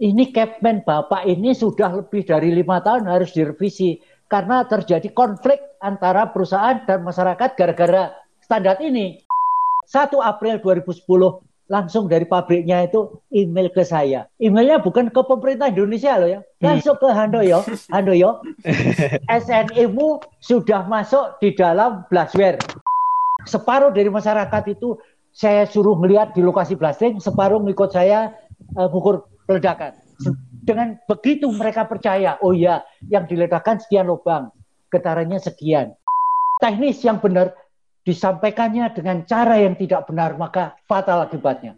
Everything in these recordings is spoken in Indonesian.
ini Kepmen Bapak ini sudah lebih dari lima tahun harus direvisi karena terjadi konflik antara perusahaan dan masyarakat gara-gara standar ini. 1 April 2010 langsung dari pabriknya itu email ke saya. Emailnya bukan ke pemerintah Indonesia loh ya, langsung ke Handoyo. Handoyo, SNI-mu sudah masuk di dalam blastware. Separuh dari masyarakat itu saya suruh melihat di lokasi blasting, separuh ngikut saya uh, ngukur ledakan. Dengan begitu mereka percaya, oh ya, yang diledakkan sekian lubang, getarannya sekian. Teknis yang benar disampaikannya dengan cara yang tidak benar, maka fatal akibatnya.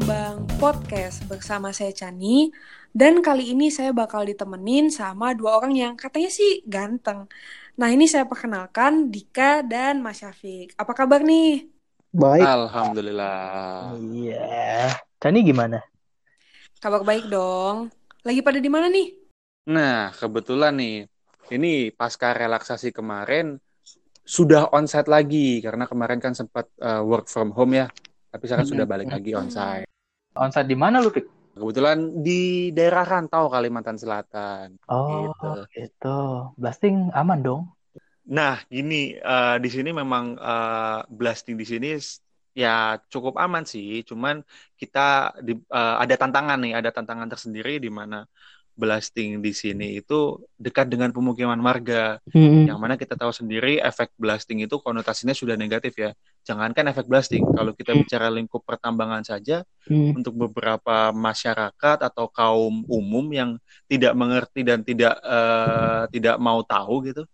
Tambang Podcast bersama saya Chani dan kali ini saya bakal ditemenin sama dua orang yang katanya sih ganteng. Nah ini saya perkenalkan Dika dan Mas Syafiq. Apa kabar nih? Baik. Alhamdulillah. Iya. Chani gimana? Kabar baik dong. Lagi pada di mana nih? Nah kebetulan nih ini pasca relaksasi kemarin sudah onsite lagi karena kemarin kan sempat uh, work from home ya tapi sekarang sudah balik lagi onsite. Onsite di mana lu, Pik? Kebetulan di daerah Rantau, Kalimantan Selatan. Oh, gitu. itu. Blasting aman dong? Nah, gini, uh, di sini memang uh, blasting di sini ya cukup aman sih. Cuman kita di, uh, ada tantangan nih, ada tantangan tersendiri di mana blasting di sini itu dekat dengan pemukiman warga. Hmm. Yang mana kita tahu sendiri efek blasting itu konotasinya sudah negatif ya. Jangankan efek blasting, kalau kita hmm. bicara lingkup pertambangan saja hmm. untuk beberapa masyarakat atau kaum umum yang tidak mengerti dan tidak uh, tidak mau tahu gitu.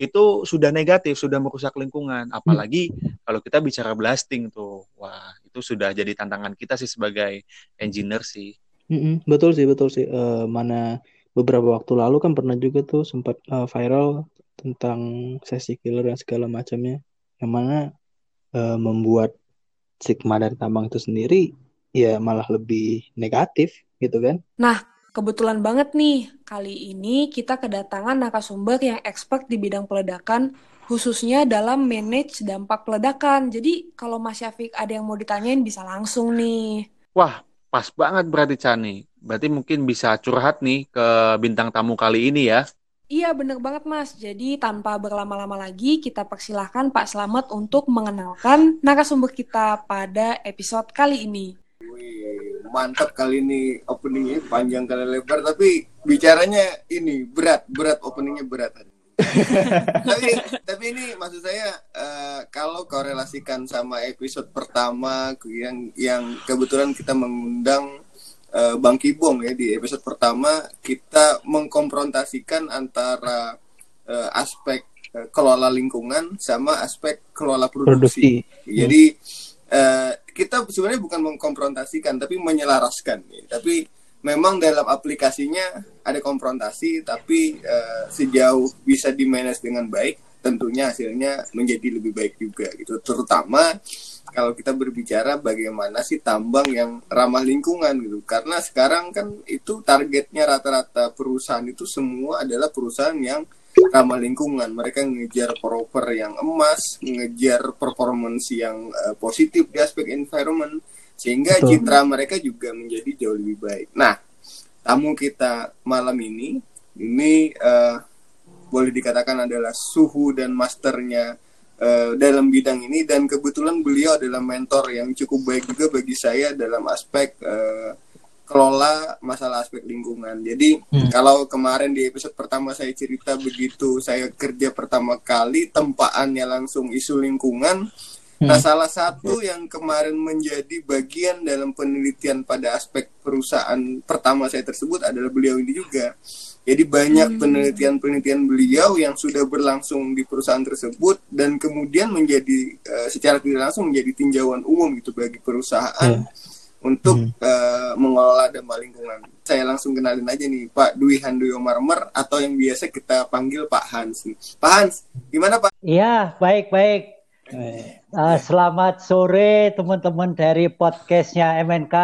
Itu sudah negatif, sudah merusak lingkungan. Apalagi kalau kita bicara blasting tuh. Wah, itu sudah jadi tantangan kita sih sebagai engineer sih. Mm-mm, betul sih, betul sih. Uh, mana beberapa waktu lalu kan pernah juga tuh sempat uh, viral tentang sesi killer dan segala macamnya, yang mana uh, membuat stigma dari tambang itu sendiri ya malah lebih negatif gitu kan. Nah, kebetulan banget nih kali ini kita kedatangan narasumber yang expert di bidang peledakan khususnya dalam manage dampak peledakan. Jadi kalau Mas Syafiq ada yang mau ditanyain bisa langsung nih. Wah, Pas banget berarti Chani. Berarti mungkin bisa curhat nih ke bintang tamu kali ini ya. Iya bener banget mas. Jadi tanpa berlama-lama lagi kita persilahkan Pak Slamet untuk mengenalkan narasumber kita pada episode kali ini. Wih, mantap kali ini openingnya panjang kali lebar tapi bicaranya ini berat berat openingnya berat tapi tapi ini maksud saya uh, kalau korelasikan sama episode pertama yang yang kebetulan kita mengundang uh, Bang Kibong ya di episode pertama kita mengkonfrontasikan antara uh, aspek uh, kelola lingkungan sama aspek kelola produksi. produksi. Jadi uh, kita sebenarnya bukan mengkonfrontasikan tapi menyelaraskan. Ya. Tapi memang dalam aplikasinya ada konfrontasi tapi uh, sejauh bisa di manage dengan baik tentunya hasilnya menjadi lebih baik juga gitu. Terutama kalau kita berbicara bagaimana sih tambang yang ramah lingkungan gitu. Karena sekarang kan itu targetnya rata-rata perusahaan itu semua adalah perusahaan yang ramah lingkungan. Mereka ngejar proper yang emas ngejar performance yang uh, positif di aspek environment sehingga Betul. citra mereka juga menjadi jauh lebih baik. Nah, tamu kita malam ini ini uh, boleh dikatakan adalah suhu dan masternya uh, dalam bidang ini dan kebetulan beliau adalah mentor yang cukup baik juga bagi saya dalam aspek uh, kelola masalah aspek lingkungan. Jadi hmm. kalau kemarin di episode pertama saya cerita begitu saya kerja pertama kali tempaannya langsung isu lingkungan Nah, hmm. salah satu yang kemarin menjadi bagian dalam penelitian pada aspek perusahaan pertama saya tersebut adalah beliau ini juga. Jadi banyak hmm. penelitian-penelitian beliau yang sudah berlangsung di perusahaan tersebut dan kemudian menjadi uh, secara tidak langsung menjadi tinjauan umum gitu bagi perusahaan hmm. untuk hmm. Uh, mengelola dampak lingkungan. Saya langsung kenalin aja nih Pak Dwi Handoyo Marmer atau yang biasa kita panggil Pak Hans. Pak Hans, gimana Pak? Iya, baik Eh, Eh, selamat sore teman-teman dari podcastnya MNK.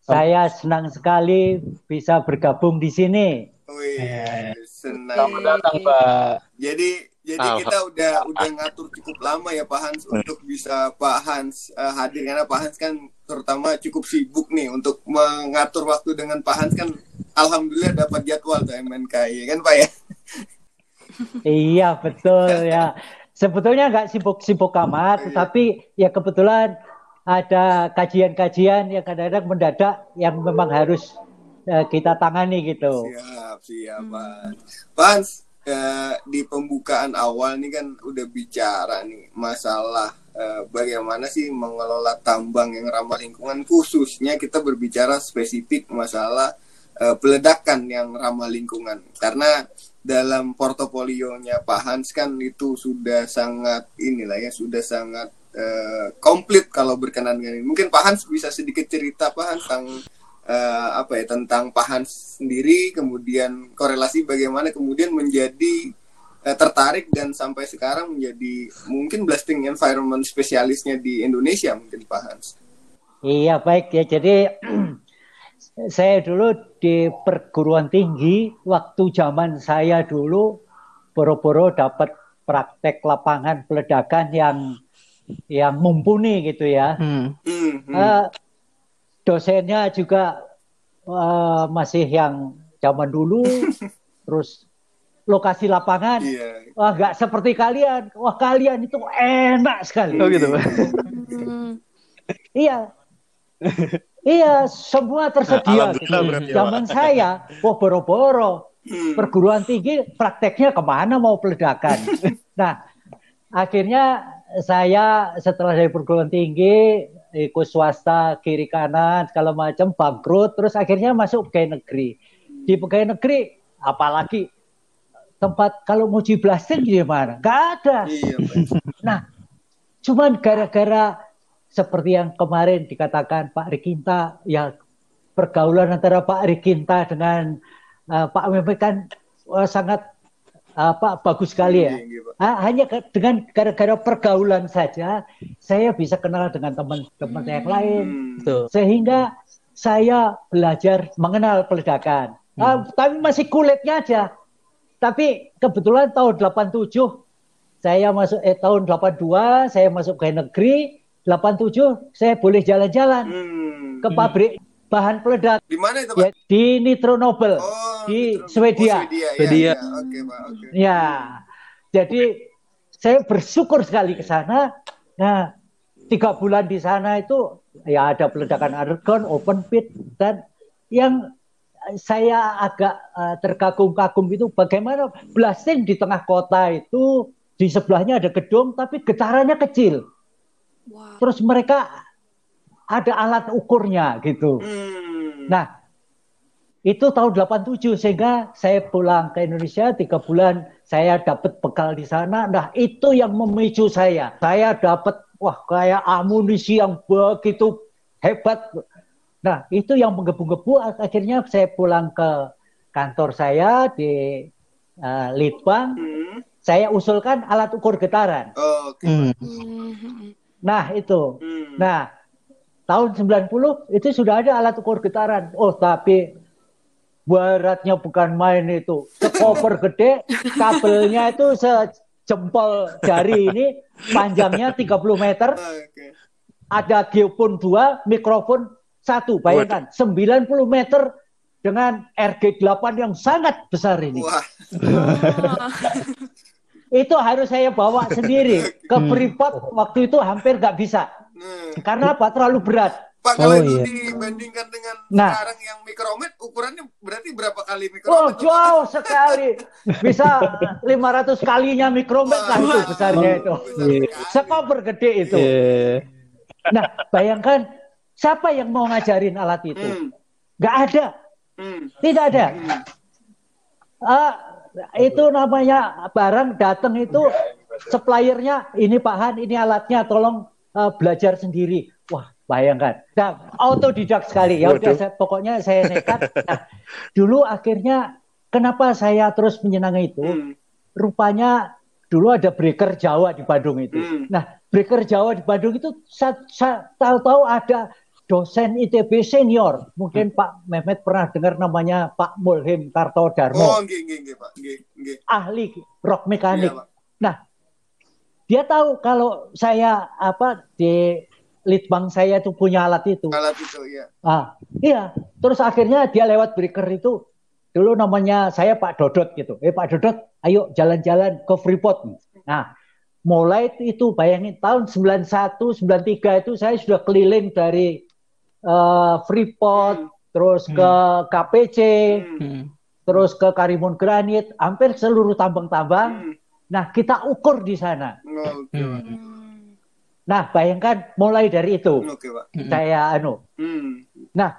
Saya senang sekali bisa bergabung di sini. Wih, Eh, senang. Selamat datang Pak. Jadi jadi kita udah udah ngatur cukup lama ya Pak Hans untuk bisa Pak Hans eh, hadir karena Pak Hans kan terutama cukup sibuk nih untuk mengatur waktu dengan Pak Hans kan alhamdulillah dapat jadwal tuh MNKI kan Pak ya. Iya betul ya. Sebetulnya nggak sibuk-sibuk amat, tetapi ya kebetulan ada kajian-kajian yang kadang-kadang mendadak yang memang harus eh, kita tangani gitu. Siap, siap. Pak Hans, eh, di pembukaan awal nih kan udah bicara nih masalah eh, bagaimana sih mengelola tambang yang ramah lingkungan khususnya kita berbicara spesifik masalah eh, peledakan yang ramah lingkungan karena dalam portofolionya Pak Hans kan itu sudah sangat inilah ya sudah sangat eh, komplit kalau berkenan dengan ini. Mungkin Pak Hans bisa sedikit cerita Pak Hans tentang eh, apa ya tentang Pak Hans sendiri kemudian korelasi bagaimana kemudian menjadi eh, tertarik dan sampai sekarang menjadi mungkin blasting environment spesialisnya di Indonesia mungkin Pak Hans. Iya baik ya. Jadi saya dulu di perguruan tinggi waktu zaman saya dulu boro-boro dapat praktek lapangan peledakan yang yang mumpuni gitu ya. Hmm. Eh, dosennya juga eh, masih yang zaman dulu, terus lokasi lapangan, Iya. wah nggak seperti kalian, wah kalian itu enak sekali. Oh gitu. Hmm. Iya. iya, semua tersedia. Gitu. berarti ya, Zaman saya, wah boro-boro. Hmm. Perguruan tinggi prakteknya ke mana mau peledakan. nah, akhirnya saya setelah dari perguruan tinggi, ikut swasta, kiri kanan, segala macam, bangkrut, terus akhirnya masuk pegawai negeri. Di pegawai negeri, apalagi tempat kalau nguji blasting gimana? Gak ada. Iya. Nah, cuman gara-gara seperti yang kemarin dikatakan Pak Rikinta, ya pergaulan antara Pak Rikinta dengan eh, Pak Mehmet kan eh, sangat apa bagus sekali ya. Ah, hanya ke- dengan gara-gara pergaulan saja saya bisa kenal dengan teman-teman yang lain Hmm. Betul. sehingga saya belajar mengenal peledakan. Ah, tapi masih kulitnya aja. Tapi kebetulan tahun 87 saya masuk eh tahun 82 saya masuk ke negeri, 87 saya boleh jalan-jalan Hmm. ke pabrik bahan peledak Di mana itu, Pak? ya, di Nitro Nobel. Oh, di Nitro- Swedia. Oh, Swedia. Swedia. Ya, ya. Oke, Pak. Oke. Ya. Jadi saya bersyukur sekali ke sana. Nah, tiga bulan di sana itu ya ada peledakan underground, open pit dan yang saya agak eh, terkagum-kagum itu bagaimana blasting di tengah kota itu di sebelahnya ada gedung tapi getarannya kecil. Wow. Terus mereka ada alat ukurnya gitu. Hmm. Nah, itu tahun 87 sehingga saya pulang ke Indonesia tiga bulan saya dapat bekal di sana. Nah, itu yang memicu saya. Saya dapat wah kayak amunisi yang begitu hebat. Nah, itu yang menggebu-gebu akhirnya saya pulang ke kantor saya di eh, Litbang. Hmm. Saya usulkan alat ukur getaran. Oke. Hmm. Hmm. Nah, itu. Hmm. Nah, tahun 90 itu sudah ada alat ukur getaran. Oh, tapi beratnya bukan main itu. Sekoper gede, kabelnya itu sejempol jari ini, panjangnya 30 meter, Oke. ada geopon 2, mikrofon satu. Bayangkan, 90 meter dengan RG8 yang sangat besar ini. Wah. Itu harus saya bawa sendiri ke Hmm. Freeport waktu itu hampir nggak bisa. Hmm. Karena apa? Terlalu berat. Pak kalau Oh, itu iya. dibandingkan dengan Nah. sekarang yang mikromet ukurannya berarti berapa kali Oh mikromet? jauh sekali, bisa 500 kalinya mikromet lah itu besarnya itu. Sekoper gede itu. Iya. Nah bayangkan siapa yang mau ngajarin alat itu? Hmm. Gak ada, Hmm. tidak ada. Hmm. Ah, itu namanya barang datang itu suppliernya ini Pak Han, ini alatnya, tolong eh, belajar sendiri. Wah bayangkan, nah, autodidak sekali ya udah saya, pokoknya saya nekat. Nah, dulu akhirnya kenapa saya terus menyenangi itu? Hmm. rupanya dulu ada breaker Jawa di Bandung itu. Hmm. Nah, breaker Jawa di Bandung itu saya, saya tahu-tahu ada dosen ITB senior. Mungkin Pak Mehmet pernah dengar namanya Pak Mulhim Kartodarmo, Oh, nggih nggih nggih, Pak. Nggih, nggih. ahli rock mekanik. Iya, Pak. Nah, dia tahu kalau saya apa di litbang saya itu punya alat itu. Alat itu ya. Ah, iya. Terus akhirnya dia lewat breaker itu dulu namanya saya Pak Dodot gitu. Eh Pak Dodot, ayo jalan-jalan ke Freeport. Nah, mulai itu bayangin tahun 91, 93 itu saya sudah keliling dari eh, Freeport, terus ke KPC, Hmm. Hmm. terus ke Karimun Granit, hampir seluruh tambang-tambang. Hmm. Nah, kita ukur di sana. Hmm. Nah, bayangkan mulai dari itu Oke, Pak. Hmm. saya anu Hmm. Nah,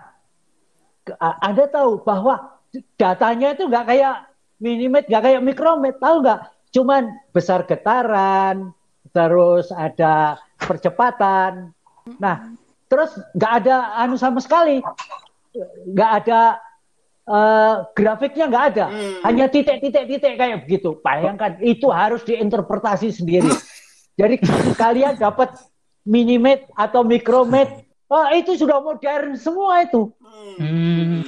Anda tahu bahwa datanya itu nggak kayak minimet, nggak kayak mikromet, tahu nggak? Cuman besar getaran, terus ada percepatan. Nah, terus nggak ada anu sama sekali, nggak ada eh, grafiknya nggak ada, Hmm. hanya titik-titik-titik kayak begitu. Bayangkan itu harus diinterpretasi sendiri. Jadi kalian dapat minimet atau mikromet, oh, itu sudah modern semua itu. Hmm.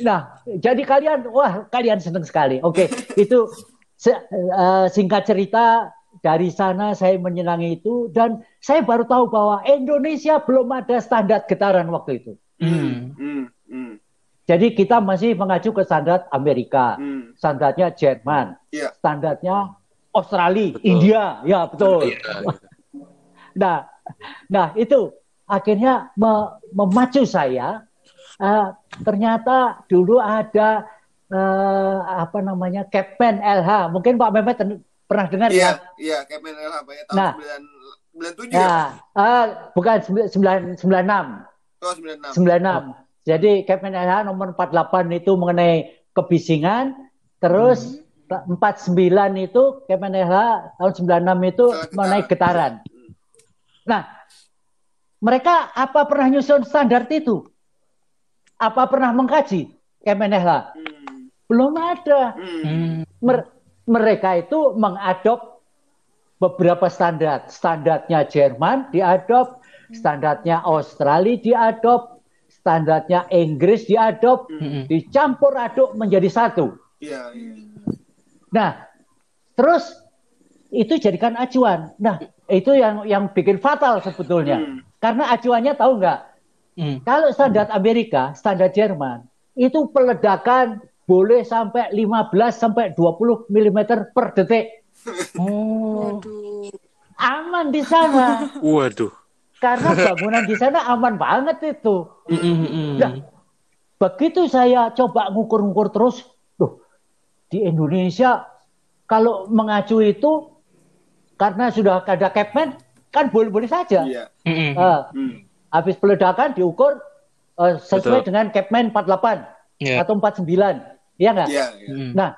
Nah, jadi kalian, wah kalian senang sekali. Oke, itu se- eh, singkat cerita dari sana saya menyenangi itu dan saya baru tahu bahwa Indonesia belum ada standar getaran waktu itu. Hmm. Hmm. Jadi kita masih mengacu ke standar Amerika, Hmm. standarnya Jerman, Iya. standarnya Australia, Betul. India, ya betul. Iya. Nah, nah itu akhirnya me- memacu saya. Eh, ternyata dulu ada eh, apa namanya Captain LH. Mungkin Pak Mehmet pernah dengar Iya, ya? iya, Kemen LH ya tahun Nah. 9 97 ya. Ya, eh, bukan sembilan sembilan enam, Oh, 96. sembilan enam. Jadi Captain LH nomor 48 itu mengenai kebisingan, terus 49 itu Captain LH tahun 96 itu getaran. mengenai getaran. Nah, mereka apa pernah nyusun standar itu? Apa pernah mengkaji Kemenhla? Hmm. Belum ada. Hmm. Hmm. Mer- mereka itu mengadop beberapa standar. Standarnya Jerman diadop, standarnya Australia diadop, standarnya Inggris diadop, Hmm. dicampur aduk menjadi satu. Iya, iya. Nah, terus itu jadikan acuan. Nah, itu yang yang bikin fatal sebetulnya. Hmm. Karena acuannya tahu nggak? Hmm. Kalau standar Amerika, standar Jerman, itu peledakan boleh sampai 15 sampai 20 mm per detik. Oh. Waduh. Aman di sana. Waduh. Karena bangunan di sana aman banget itu. Nah, begitu saya coba ngukur-ngukur terus, loh, di Indonesia kalau mengacu itu karena sudah ada capman kan boleh-boleh saja. Iya. Hmm. habis peledakan diukur eh, sesuai Betul. dengan capman 48 Ya. atau 49. Iya nggak? Iya, iya. Hmm. Nah,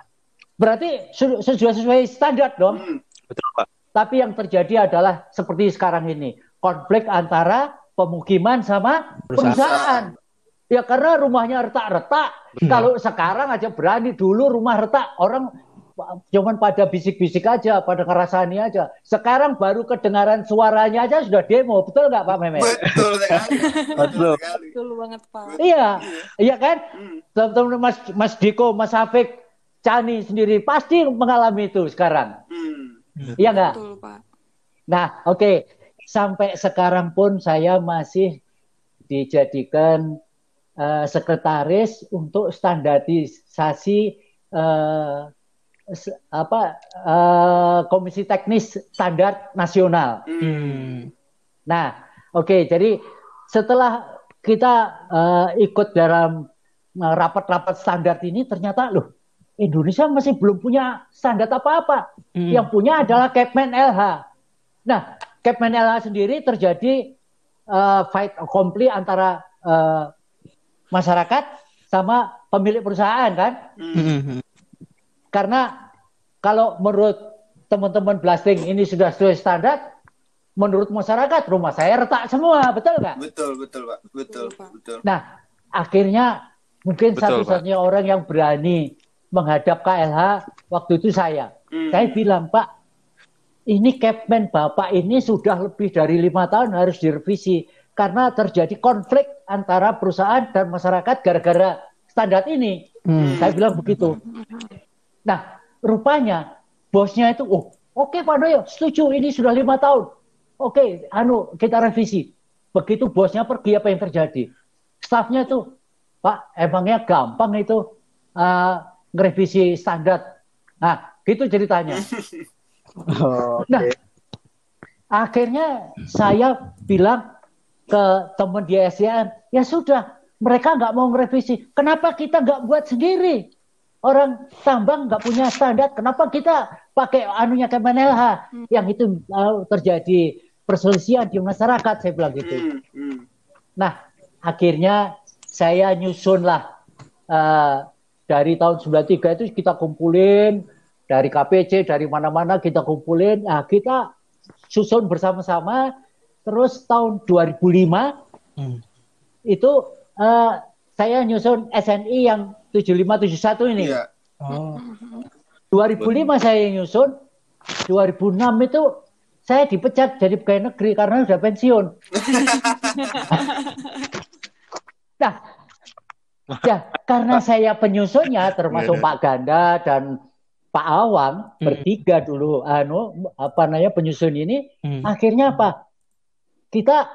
berarti su- sudah sesuai standar dong. Hmm. Betul, Pak. Tapi yang terjadi adalah seperti sekarang ini, konflik antara pemukiman sama perusahaan. Ya karena rumahnya retak-retak. Kalau sekarang aja berani, dulu rumah retak orang cuman pada bisik-bisik aja, pada ngerasani aja. Sekarang baru kedengaran suaranya aja sudah demo, betul nggak Pak Mehmet? Betul sekali. Betul. Betul banget, Pak. Iya, iya kan? Hmm. Teman-teman Mas Mas Diko, Mas Hafik, Cani sendiri pasti mengalami itu sekarang. Hmm. Iya nggak? Betul, Pak. Nah, oke. Sampai sekarang pun saya masih dijadikan eh, sekretaris untuk standarisasi eh, s- apa eh, Komisi Teknis Standar Nasional. Hmm. Nah, oke. jadi setelah kita eh, ikut dalam eh, rapat-rapat standar ini, ternyata loh Indonesia masih belum punya standar apa-apa. Hmm. Yang punya adalah Capman LH. Nah, Capman LH sendiri terjadi eh, fight accompli antara eh, masyarakat sama pemilik perusahaan kan? Hmm. Karena kalau menurut teman-teman blasting ini sudah sesuai standar, menurut masyarakat rumah saya retak semua, betul nggak? Betul, betul, Pak. Betul, Betul. Nah, akhirnya mungkin satu-satunya orang yang berani menghadap KLH waktu itu saya. Hmm. Saya bilang, Pak, ini Kepmen Bapak ini sudah lebih dari lima tahun harus direvisi karena terjadi konflik antara perusahaan dan masyarakat gara-gara standar ini. Hmm. Saya bilang begitu. Nah, rupanya bosnya itu, oh oke okay, Pak Doyo, setuju ini sudah lima tahun. Oke, okay, anu kita revisi. Begitu bosnya pergi apa yang terjadi? Stafnya itu, Pak, emangnya gampang itu uh, ngerevisi standar. Nah, gitu ceritanya. Oh, Nah, akhirnya saya bilang ke teman di SDM, ya sudah, mereka nggak mau merevisi. Kenapa kita nggak buat sendiri? Orang tambang nggak punya standar, kenapa kita pakai anunya Kemenelha yang itu uh, terjadi perselisihan di masyarakat, saya bilang gitu. Hmm, hmm. Nah, akhirnya saya nyusun lah uh, dari tahun 93 itu kita kumpulin dari KPC, dari mana-mana kita kumpulin. Nah, kita susun bersama-sama. Terus tahun 2005 Hmm. itu uh, saya nyusun SNI yang 7571 ini. Iya. Oh. 2005 saya nyusun, 2006 itu saya dipecat jadi pegawai negeri karena sudah pensiun. nah, ya karena saya penyusunnya termasuk Iya, Pak Ganda dan Pak Awang Hmm. bertiga dulu, anu apa namanya penyusun ini, Hmm. akhirnya apa? Kita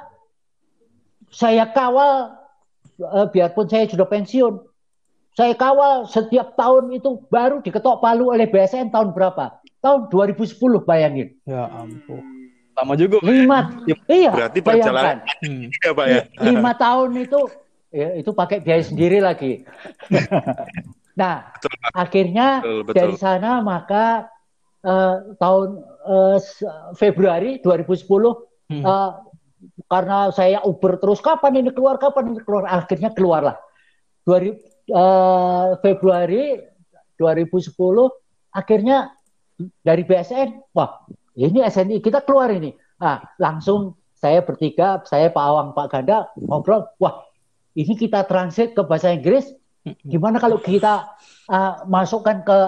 saya kawal eh, biarpun saya sudah pensiun, saya kawal setiap tahun itu baru diketok palu oleh BSN tahun berapa? Tahun 2010 bayangin. Ya ampun. Lama juga. Pak. Lima, iya. Berarti bayangkan. perjalanan- Hmm. Ya, Pak ya. Lima tahun itu, ya, itu pakai biaya sendiri lagi. nah, Betul, akhirnya Betul, betul. dari sana maka eh, tahun s- Februari 2010 Hmm. eh, karena saya Uber terus kapan ini keluar kapan ini keluar akhirnya keluarlah 2000 eh, Februari 2010 akhirnya dari BSN wah ini SNI kita keluar ini nah langsung saya bertiga saya Pak Awang Pak Ganda ngobrol wah ini kita transit ke bahasa Inggris gimana kalau kita uh, masukkan ke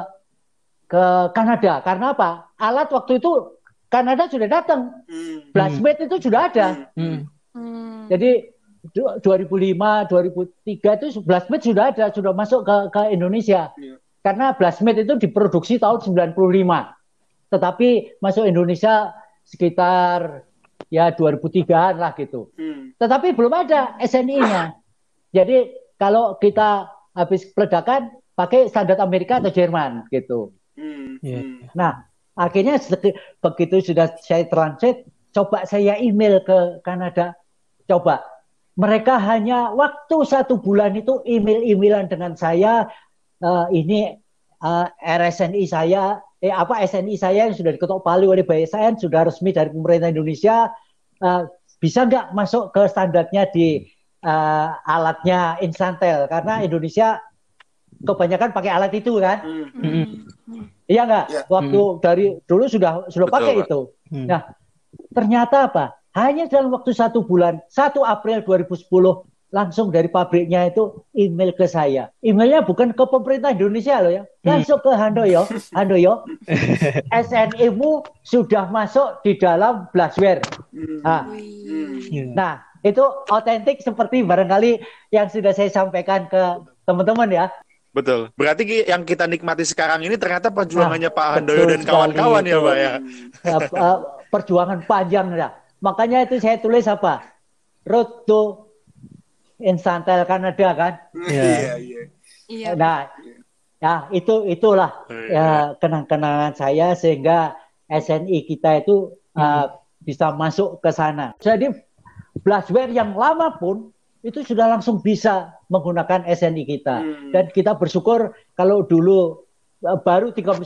ke Kanada karena apa alat waktu itu Kanada sudah datang Hmm. Blacksmith itu sudah ada Hmm. Hmm. jadi 2005 2003 itu Blacksmith sudah ada sudah masuk ke ke Indonesia Iya. karena Blacksmith itu diproduksi tahun 95 tetapi masuk Indonesia sekitar ya 2003-an lah gitu Hmm. tetapi belum ada SNI-nya. Jadi kalau kita habis peledakan pakai standar Amerika atau Jerman gitu. Hmm. Iya. Hmm. Nah, akhirnya begitu sudah saya transit, coba saya email ke Kanada. Coba. Mereka hanya waktu satu bulan itu email-emailan dengan saya. eh, ini eh, RSNI saya, eh apa SNI saya yang sudah diketok palu oleh BSN, sudah resmi dari pemerintah Indonesia. Eh, bisa nggak masuk ke standarnya di eh, alatnya Instantel? Karena Indonesia kebanyakan pakai alat itu kan. Hmm. Hmm. Iya nggak? Ya. Waktu dari dulu sudah sudah Betul, pakai Pak. itu. Hmm. Nah, ternyata apa? Hanya dalam waktu satu bulan, 1 April 2010, langsung dari pabriknya itu email ke saya. Emailnya bukan ke pemerintah Indonesia loh ya, langsung ke Handoyo. Handoyo, SNI-mu sudah masuk di dalam Blastware. Hmm. Nah, Wih. Iya. nah, itu otentik seperti barangkali yang sudah saya sampaikan ke teman-teman ya. Betul. Berarti yang kita nikmati sekarang ini ternyata perjuangannya Pak Handoyo dan kawan-kawan ya. Pak ya. Eh, eh, perjuangan panjang ya. Makanya itu saya tulis apa? Road to Instantel Kanada kan. Iya. Iya, iya. Iya. Nah, ya itu itulah Iya. ya, kenang-kenangan saya sehingga SNI kita itu uh, bisa masuk ke sana. Jadi Blastware yang lama pun itu sudah langsung bisa menggunakan SNI kita. Hmm. Dan kita bersyukur kalau dulu uh, baru 31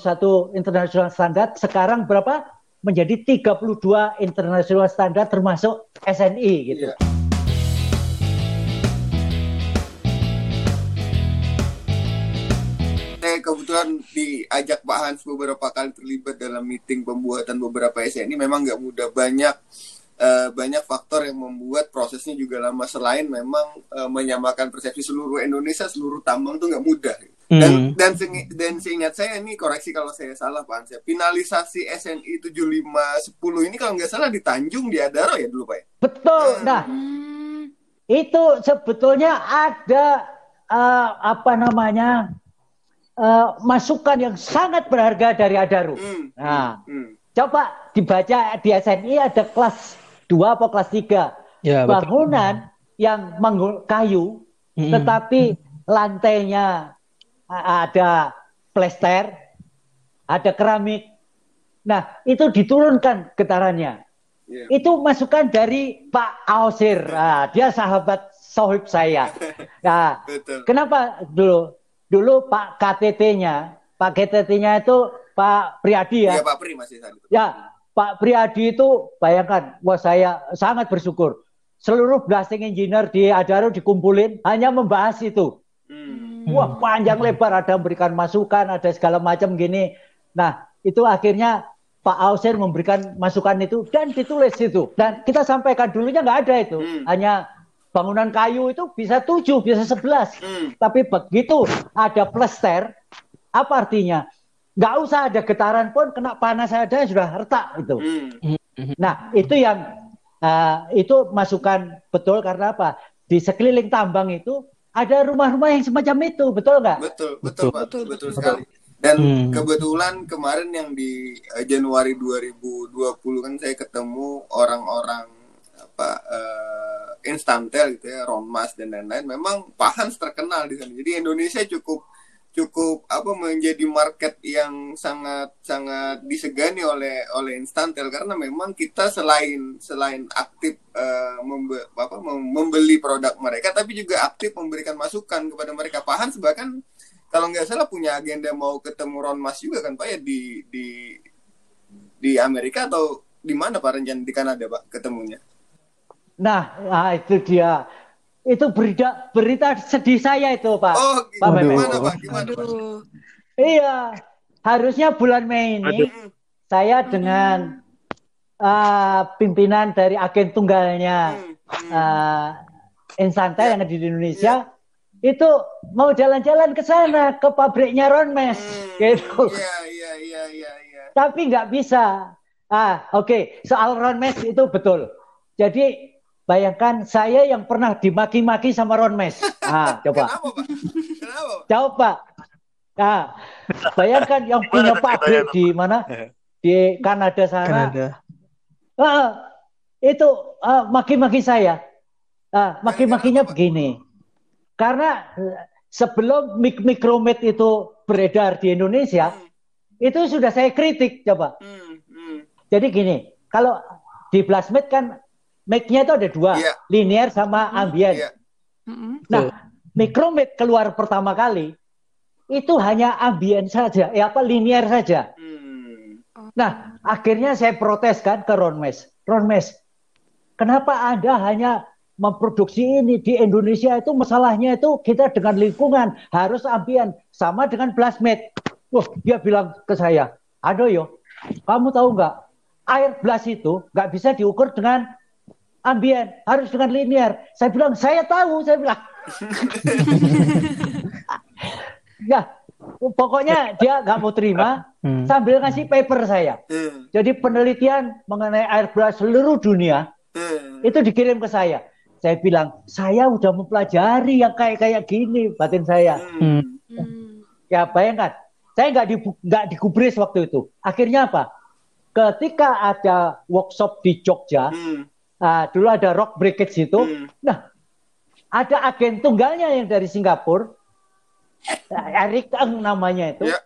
international standar, sekarang berapa? Menjadi 32 international standar termasuk SNI gitu. Saya kebetulan diajak Pak Hans beberapa kali terlibat dalam meeting pembuatan beberapa SNI memang nggak mudah. Banyak eh, banyak faktor yang membuat prosesnya juga lama. Selain memang eh, menyamakan persepsi seluruh Indonesia seluruh tambang tuh nggak mudah Dan Hmm. dan dan seingat saya ini koreksi kalau saya salah Pak Ansep. Finalisasi SNI 7510 ini kalau nggak salah di Tanjung di Adaro ya dulu Pak ya. Betul. Nah, Hmm. itu sebetulnya ada eh, apa namanya eh, masukan yang sangat berharga dari Adaru. Hmm. Nah, Hmm. coba dibaca di SNI ada kelas 2 atau kelas 3. Ya, betul. Bangunan yang menggu- kayu Mm-mm. tetapi lantainya ada plester, ada keramik. Nah, itu diturunkan getarannya. Iya. Itu masukan dari Pak Ausir. Ah, dia sahabat sohib saya. Nah, Betul. kenapa dulu? Dulu Pak KTT-nya, Pak KTT-nya itu Pak Priadi ya. Iya Pak Pri masih itu. Ya, Pak Priadi itu bayangkan, wah saya sangat bersyukur. Seluruh blasting engineer di Adaro dikumpulin hanya membahas itu. Hmm. Wah panjang lebar ada memberikan masukan, ada segala macam gini. Nah itu akhirnya Pak Ausir memberikan masukan itu dan ditulis itu. Dan kita sampaikan dulunya nggak ada itu, Hmm. hanya bangunan kayu itu bisa tujuh, bisa sebelas. Hmm. Tapi begitu ada plester, apa artinya? Nggak usah ada getaran pun kena panas saja sudah retak itu. Hmm. Nah, itu yang uh, itu masukan betul karena apa? Di sekeliling tambang itu ada rumah-rumah yang semacam itu, betul nggak? Betul, betul, Betul. Pak. Betul, Betul, betul. sekali. Dan Hmm. kebetulan kemarin yang di eh, Januari 2020 kan saya ketemu orang-orang apa eh, instantel gitu ya, Ronmas dan lain-lain. Memang Pak Hans terkenal di sana. Jadi Indonesia cukup cukup apa menjadi market yang sangat sangat disegani oleh oleh instantel karena memang kita selain selain aktif eh, membe- apa, mem- membeli produk mereka tapi juga aktif memberikan masukan kepada mereka Pak Hans bahkan kalau nggak salah punya agenda mau ketemu Ron Mas juga kan Pak ya di di di Amerika atau di mana Pak rencana di Kanada Pak ketemunya? Nah, nah, itu dia. Itu berita berita sedih saya itu, Pak. Oh, Pak gimana Pak? Gimana Pak? Aduh. Iya, harusnya bulan Mei ini Hmm. saya dengan uh, pimpinan dari agen tunggalnya Hmm. Hmm. uh, Insantel yang ada di Indonesia itu mau jalan-jalan ke sana ke pabriknya Ronmes Hmm. gitu. Iya, iya, iya, iya, iya. Tapi nggak bisa. Ah, oke. Soal Ronmes itu betul. Jadi bayangkan saya yang pernah dimaki-maki sama Ronmes. Ah, coba. Kenapa Pak? Kenapa? Pak? Jawab, Pak. Nah, bayangkan yang punya pabrik di mana? Di Kanada sana. Kanada. Ah, itu ah, maki-maki saya. Ah, maki-makinya begini. Karena eh, sebelum mik mikromet itu beredar di Indonesia, itu sudah saya kritik coba. Hmm, hmm. Jadi gini, kalau di Blastmed kan mic-nya itu ada dua, Iya. linear sama ambient. Iya. Mm-mm. Nah, mikromet keluar pertama kali itu hanya ambient saja, ya apa linear saja. Hmm. Nah, akhirnya saya protes kan ke Ronmes. Ronmes, kenapa Anda hanya memproduksi ini di Indonesia itu masalahnya itu kita dengan lingkungan harus ambient sama dengan Blastmed. Wah, dia bilang ke saya, aduh yo, kamu tahu nggak air blast itu nggak bisa diukur dengan ambient, harus dengan linear. Saya bilang, saya tahu, saya bilang. ya, pokoknya dia nggak mau terima Hmm. sambil ngasih paper saya. Hmm. Jadi penelitian mengenai air blast seluruh dunia Hmm. itu dikirim ke saya. Saya bilang, saya udah mempelajari yang kayak kayak gini batin saya. Hmm. Hmm. Ya bayangkan, saya nggak di nggak digubris waktu itu. Akhirnya apa? Ketika ada workshop di Jogja, Hmm. Ah, dulu ada rock breakage itu. Hmm. Nah, ada agen tunggalnya yang dari Singapura, Eric Eng namanya itu. Ya.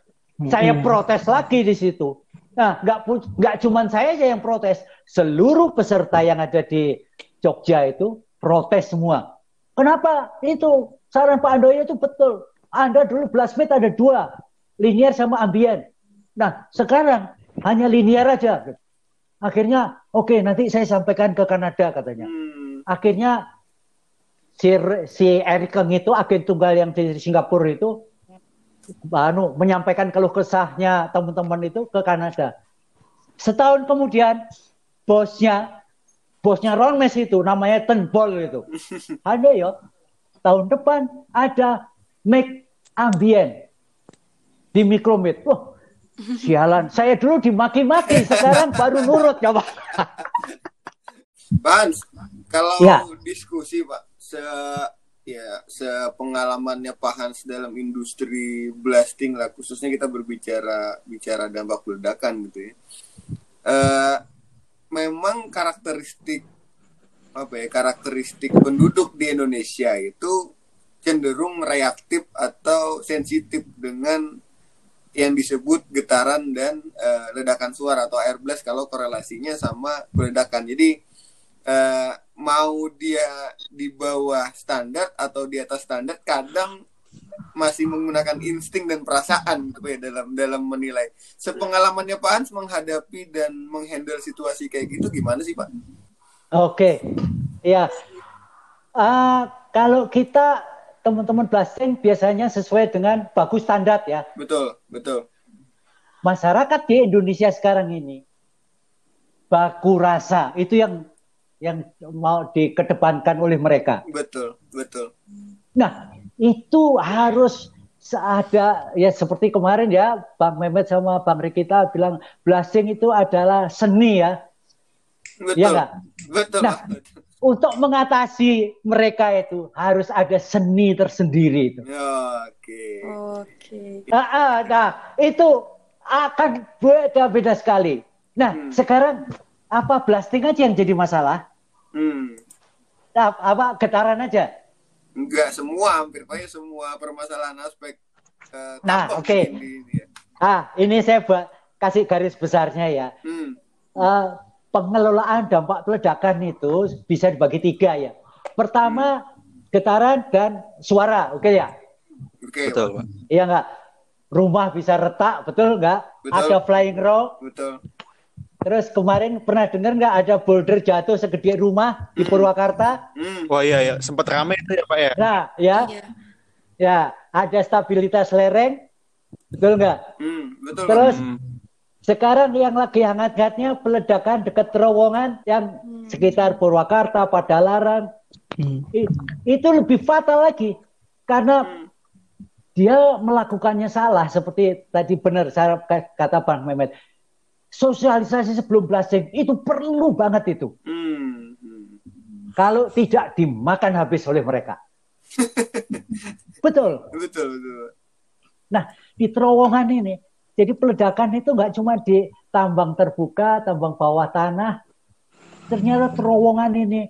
Saya protes lagi di situ. Nah, nggak nggak cuman saya aja yang protes, seluruh peserta yang ada di Jogja itu protes semua. Kenapa? Itu saran Pak Andoyo itu betul. Anda dulu Blastmed ada dua, linear sama ambient. Nah, sekarang hanya linear aja. Akhirnya, oke nanti saya sampaikan ke Kanada katanya. Hmm. Akhirnya si si Eric Eng itu agen tunggal yang di Singapura itu anu, menyampaikan keluh kesahnya teman-teman itu ke Kanada. Setahun kemudian bosnya bosnya Ron Mes itu namanya Tenbol itu. Ada ya tahun depan ada make ambient. di mikromit. Wah, sialan. Saya dulu dimaki-maki, sekarang baru nurut coba. Bans, kalau Ya. diskusi Pak, se ya sepengalamannya Pak Hans dalam industri blasting lah, khususnya kita berbicara bicara dampak ledakan gitu ya. Eh, memang karakteristik apa ya karakteristik penduduk di Indonesia itu cenderung reaktif atau sensitif dengan yang disebut getaran dan eh, ledakan suara atau air blast kalau korelasinya sama ledakan. Jadi eh, mau dia di bawah standar atau di atas standar kadang masih menggunakan insting dan perasaan gitu ya dalam dalam menilai. Sepengalamannya Pak Hans menghadapi dan menghandle situasi kayak gitu gimana sih Pak? Oke, ya. Ah, kalau kita teman-teman blasting biasanya sesuai dengan bagus standar ya. Betul, betul. Masyarakat di Indonesia sekarang ini baku rasa itu yang yang mau dikedepankan oleh mereka. Betul, betul. Nah, itu harus seada ya seperti kemarin ya Bang Mehmet sama Bang Rikita bilang blasting itu adalah seni ya. Betul. Iya nggak? Betul. Nah, Pak. Untuk mengatasi mereka itu harus ada seni tersendiri itu. Ya, Oke. Oke. Ah, ah, nah, itu akan beda-beda sekali. Nah, Hmm. sekarang apa blasting aja yang jadi masalah? Hmm. Nah, apa getaran aja? Enggak semua, hampir banyak semua permasalahan aspek eh, Nah, oke. di- di- Ah, ini saya kasih garis besarnya ya. Hmm. Eh, pengelolaan dampak peledakan itu bisa dibagi tiga ya. Pertama, getaran dan suara, oke ya? Oke, Betul, Pak. Iya nggak? Rumah bisa retak, betul nggak? Betul. Ada flying rock, Betul. Terus kemarin pernah dengar nggak ada boulder jatuh segede rumah di Purwakarta? Hmm. Wah iya ya, sempat rame itu ya Pak ya. Nah, ya, Iya. ya ada stabilitas lereng, betul nggak? Hmm. Betul. Terus Hmm. Sekarang yang lagi hangat-hangatnya peledakan dekat terowongan yang Hmm. sekitar Purwakarta, Padalarang, Hmm. Itu lebih fatal lagi karena Hmm. dia melakukannya salah seperti tadi benar saya kata Bang Mehmet. Sosialisasi sebelum blasting itu perlu banget itu. Hmm. Hmm. kalau tidak dimakan habis oleh mereka. Betul. Betul, betul. Nah, di terowongan ini, jadi peledakan itu nggak cuma di tambang terbuka, tambang bawah tanah. Ternyata terowongan ini,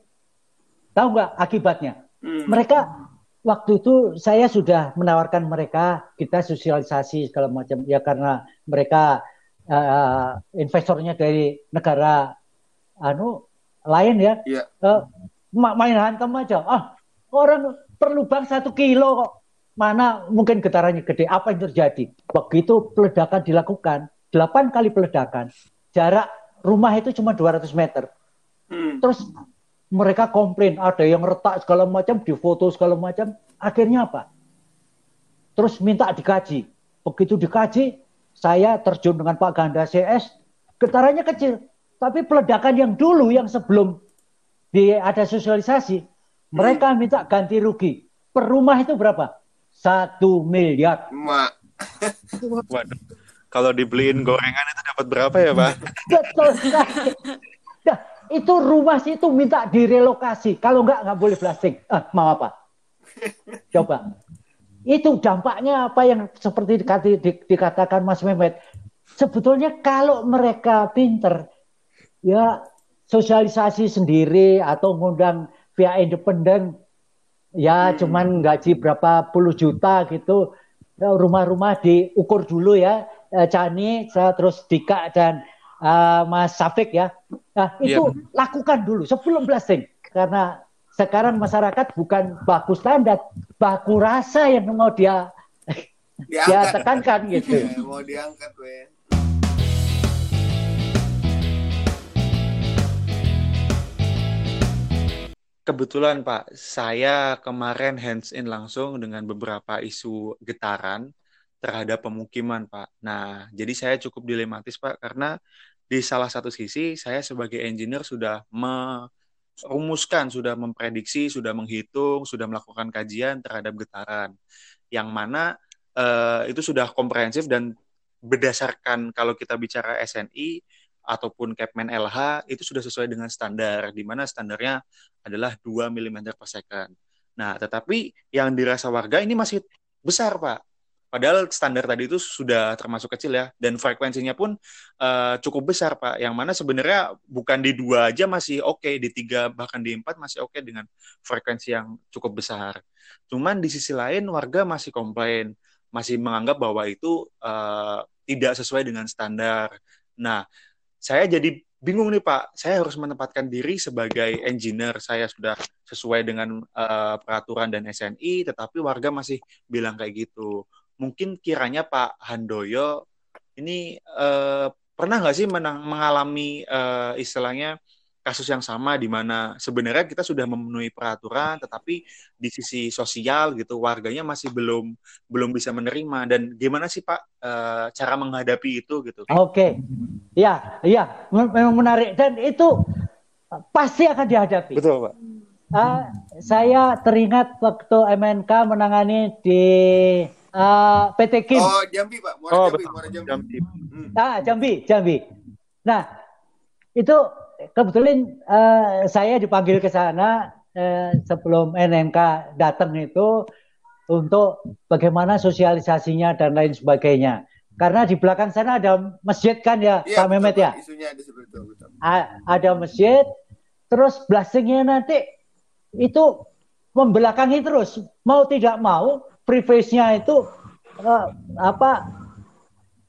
tahu nggak akibatnya? Hmm. Mereka waktu itu saya sudah menawarkan mereka kita sosialisasi segala macam ya karena mereka eh, investornya dari negara anu lain ya Iya. Eh, ma- main hantam aja. Ah, orang perlu bang satu kilo kok. Mana mungkin getarannya gede. Apa yang terjadi? Begitu peledakan dilakukan, delapan kali peledakan, jarak rumah itu cuma 200 meter. Hmm. Terus mereka komplain, ada yang retak segala macam, difoto segala macam. Akhirnya apa? Terus minta dikaji. Begitu dikaji, saya terjun dengan Pak Ganda CS, getarannya kecil. Tapi peledakan yang dulu, yang sebelum di, ada sosialisasi, mereka minta ganti rugi. Per rumah itu berapa? Satu miliar. Mak. Waduh. Kalau dibeliin gorengan itu dapat berapa ya Pak? Betul sekali. Nah, itu rumah situ minta direlokasi. Kalau enggak, nggak boleh blasting. Ah, mau apa? Coba. Itu dampaknya apa yang seperti dikati- di- dikatakan Mas Mehmet. Sebetulnya kalau mereka pinter, ya sosialisasi sendiri atau ngundang pihak independen, ya Hmm. cuman gaji berapa puluh juta gitu. Ya, Rumah-rumah diukur dulu ya, eh, Cani, saya terus Dika dan eh, Mas Safik ya. Nah, itu lakukan dulu sebelum blasting. Karena sekarang masyarakat bukan baku standar, baku rasa yang mau dia dia tekankan gitu. Ya, mau diangkat, we. Kebetulan Pak, saya kemarin hands in langsung dengan beberapa isu getaran terhadap pemukiman Pak. Nah, jadi saya cukup dilematis Pak karena di salah satu sisi saya sebagai engineer sudah merumuskan, sudah memprediksi, sudah menghitung, sudah melakukan kajian terhadap getaran. Yang mana uh, itu sudah komprehensif dan berdasarkan kalau kita bicara SNI ataupun Capman LH itu sudah sesuai dengan standar di mana standarnya adalah 2 mm per second. Nah, tetapi yang dirasa warga ini masih besar, Pak. Padahal standar tadi itu sudah termasuk kecil ya, dan frekuensinya pun uh, cukup besar pak. Yang mana sebenarnya bukan di dua aja masih oke, okay, di tiga bahkan di empat masih oke okay dengan frekuensi yang cukup besar. Cuman di sisi lain warga masih komplain, masih menganggap bahwa itu uh, tidak sesuai dengan standar. Nah, saya jadi bingung nih Pak, saya harus menempatkan diri sebagai engineer, saya sudah sesuai dengan uh, peraturan dan SNI, tetapi warga masih bilang kayak gitu. Mungkin kiranya Pak Handoyo ini uh, pernah nggak sih menang, mengalami uh, istilahnya kasus yang sama di mana sebenarnya kita sudah memenuhi peraturan tetapi di sisi sosial gitu warganya masih belum belum bisa menerima dan gimana sih Pak uh, cara menghadapi itu gitu. Oke. Okay. Ya, iya memang menarik dan itu pasti akan dihadapi. Betul, Pak. Uh, saya teringat waktu MNK menangani di uh, eh, PT Kim. Oh, Jambi, Pak. Muara oh, Jambi, Muara Jambi. Jambi. Hmm. Ah, Jambi, Jambi. Nah, itu kebetulan uh, saya dipanggil ke sana uh, sebelum NMK datang itu untuk bagaimana sosialisasinya dan lain sebagainya. Karena di belakang sana ada masjid kan ya, ya Pak Mehmet ya. Isunya ada seperti itu. Ada masjid, terus blastingnya nanti itu membelakangi terus, mau tidak mau preface-nya itu uh, apa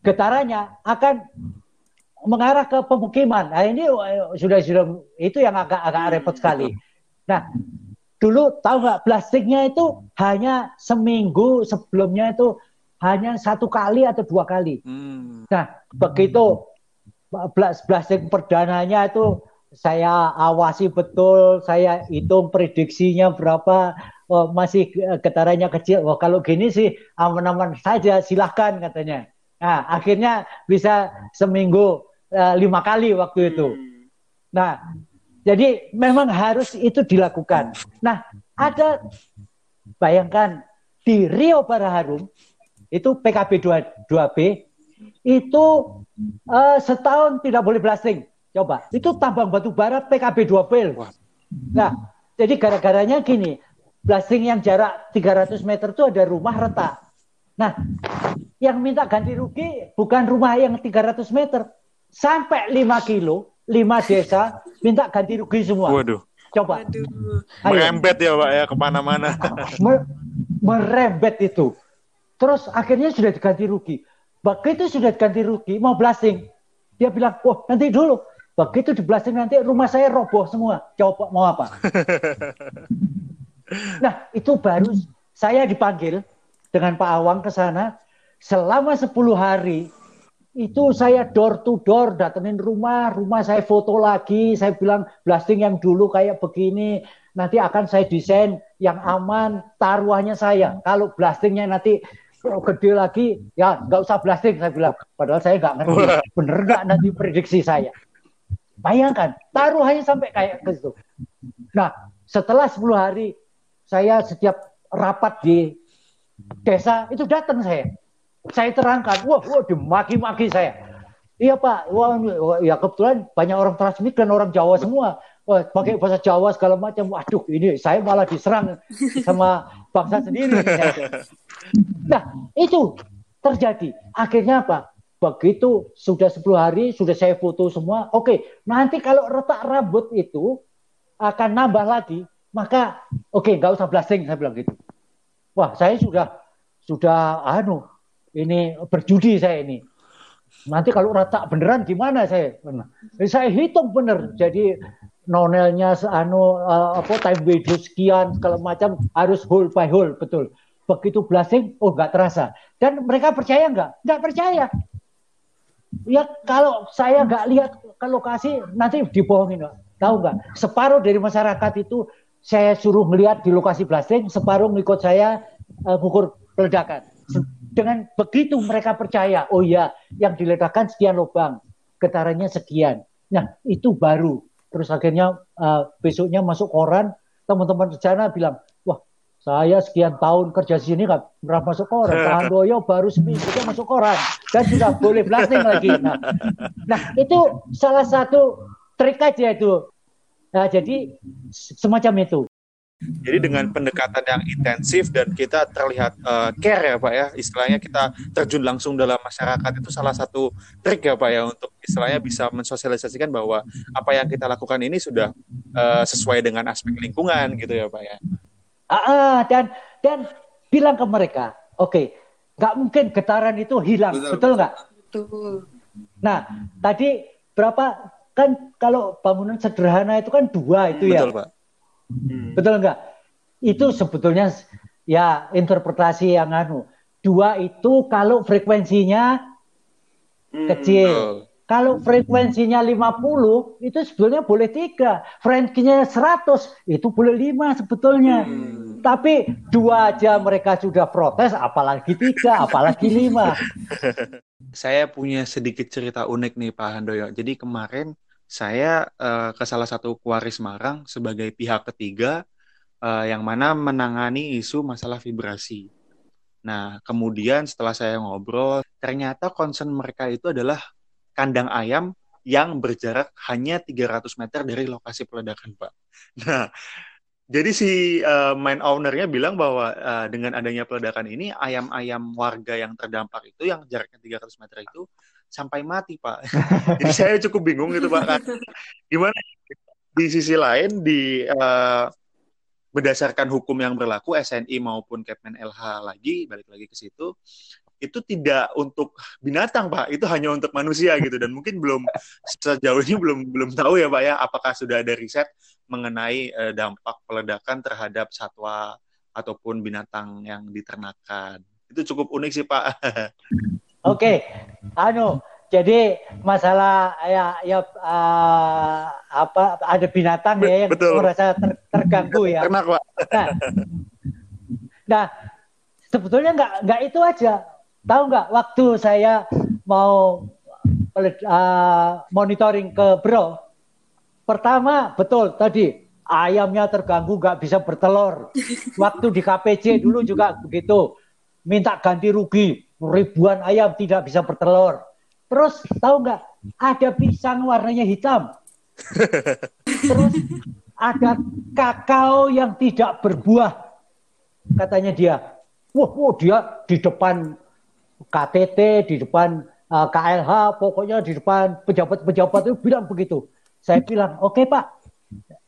getarannya akan mengarah ke pemukiman. Nah, ini eh, sudah sudah itu yang agak agak repot sekali. Nah, dulu tahu nggak plastiknya itu hanya seminggu sebelumnya itu hanya satu kali atau dua kali. Hmm. Nah, begitu plastik perdananya itu saya awasi betul, saya hitung prediksinya berapa, oh, masih getarannya kecil. Oh, kalau gini sih aman-aman saja, silahkan katanya. Nah, akhirnya bisa seminggu uh, lima kali waktu itu. Hmm. Nah, jadi memang harus itu dilakukan. Nah, ada bayangkan di Rio Baraharum itu PKB 2, 2B itu uh, setahun tidak boleh blasting. Coba, itu tambang batu bara PKB 2B. Nah, jadi gara-garanya gini, blasting yang jarak 300 meter itu ada rumah retak. Nah, yang minta ganti rugi bukan rumah yang 300 meter, sampai 5 kilo, 5 desa minta ganti rugi semua. Waduh. Coba. Waduh. Merembet ya Pak ya ke mana-mana. merembet itu. Terus akhirnya sudah diganti rugi. Begitu sudah diganti rugi, mau blasting. Dia bilang, wah nanti dulu. Begitu di blasting nanti rumah saya roboh semua. Coba mau apa? Nah, itu baru saya dipanggil dengan Pak Awang ke sana selama 10 hari itu saya door to door datengin rumah, rumah saya foto lagi, saya bilang blasting yang dulu kayak begini, nanti akan saya desain yang aman, taruhannya saya. Kalau blastingnya nanti gede lagi, ya nggak usah blasting saya bilang. Padahal saya nggak ngerti, bener nggak nanti prediksi saya. Bayangkan, taruhannya sampai kayak gitu. Nah, setelah 10 hari saya setiap rapat di desa itu datang saya. Saya terangkan, wah, wah dimaki-maki saya. Iya Pak, wah, ya kebetulan banyak orang transmigran, orang Jawa semua. Wah, pakai bahasa Jawa segala macam. Waduh, ini saya malah diserang sama bangsa sendiri. Nah, itu terjadi. Akhirnya apa? Begitu sudah 10 hari, sudah saya foto semua. Oke, nanti kalau retak rambut itu akan nambah lagi maka oke nggak usah blasting saya bilang gitu wah saya sudah sudah anu ini berjudi saya ini. Nanti kalau rata beneran gimana saya? Saya hitung bener. Jadi nonelnya anu uh, apa time window sekian segala macam harus hole by hole betul. Begitu blasting oh nggak terasa. Dan mereka percaya nggak? Nggak percaya. Ya kalau saya nggak lihat ke lokasi nanti dibohongin tahu nggak? Separuh dari masyarakat itu saya suruh melihat di lokasi blasting, separuh ngikut saya uh, ngukur peledakan. Dengan begitu mereka percaya, oh ya, yang diledakkan sekian lubang, getarannya sekian. Nah, itu baru. Terus akhirnya uh, besoknya masuk koran, teman-teman rencana bilang, wah, Saya sekian tahun kerja di sini nggak pernah masuk koran. Handoyo baru seminggu dia masuk koran dan sudah boleh blasting lagi. Nah, nah itu salah satu trik aja itu. Nah, jadi semacam itu. Jadi dengan pendekatan yang intensif dan kita terlihat uh, care ya Pak ya, istilahnya kita terjun langsung dalam masyarakat itu salah satu trik ya Pak ya untuk istilahnya bisa mensosialisasikan bahwa apa yang kita lakukan ini sudah uh, sesuai dengan aspek lingkungan gitu ya Pak ya. Ah, ah, dan dan bilang ke mereka, oke, okay, nggak mungkin getaran itu hilang, betul nggak? Betul. Nah, tadi berapa kan kalau bangunan sederhana itu kan dua itu ya. Betul Pak. Hmm. Betul nggak? Itu sebetulnya ya interpretasi yang anu. Dua itu kalau frekuensinya hmm. kecil. Hmm. Kalau frekuensinya 50 itu sebetulnya boleh tiga. Frekuensinya 100 itu boleh lima sebetulnya. Hmm. Tapi dua aja mereka sudah protes, apalagi tiga, apalagi lima. Saya punya sedikit cerita unik nih Pak Handoyo. Jadi kemarin saya uh, ke salah satu kuaris Marang sebagai pihak ketiga uh, yang mana menangani isu masalah vibrasi. Nah, kemudian setelah saya ngobrol, ternyata concern mereka itu adalah kandang ayam yang berjarak hanya 300 meter dari lokasi peledakan, Pak. Nah, jadi si uh, main ownernya bilang bahwa uh, dengan adanya peledakan ini, ayam-ayam warga yang terdampak itu, yang jaraknya 300 meter itu, sampai mati, Pak. jadi saya cukup bingung gitu, Pak. Kan. Gimana? Di sisi lain, di uh, berdasarkan hukum yang berlaku, SNI maupun Kepmen LH lagi, balik lagi ke situ, itu tidak untuk binatang pak itu hanya untuk manusia gitu dan mungkin belum sejauh ini belum belum tahu ya pak ya apakah sudah ada riset mengenai uh, dampak peledakan terhadap satwa ataupun binatang yang diternakan itu cukup unik sih pak oke okay. anu jadi masalah ya ya uh, apa ada binatang ya yang Betul. merasa ter, terganggu ya ternak pak nah, nah sebetulnya nggak nggak itu aja Tahu nggak waktu saya mau uh, monitoring ke Bro, pertama betul tadi ayamnya terganggu nggak bisa bertelur. Waktu di KPC dulu juga begitu, minta ganti rugi ribuan ayam tidak bisa bertelur. Terus tahu nggak ada pisang warnanya hitam. Terus ada kakao yang tidak berbuah. Katanya dia, wah, wah dia di depan KTT, di depan uh, eh, KLH, pokoknya di depan pejabat-pejabat itu bilang begitu. Saya bilang, oke okay, Pak,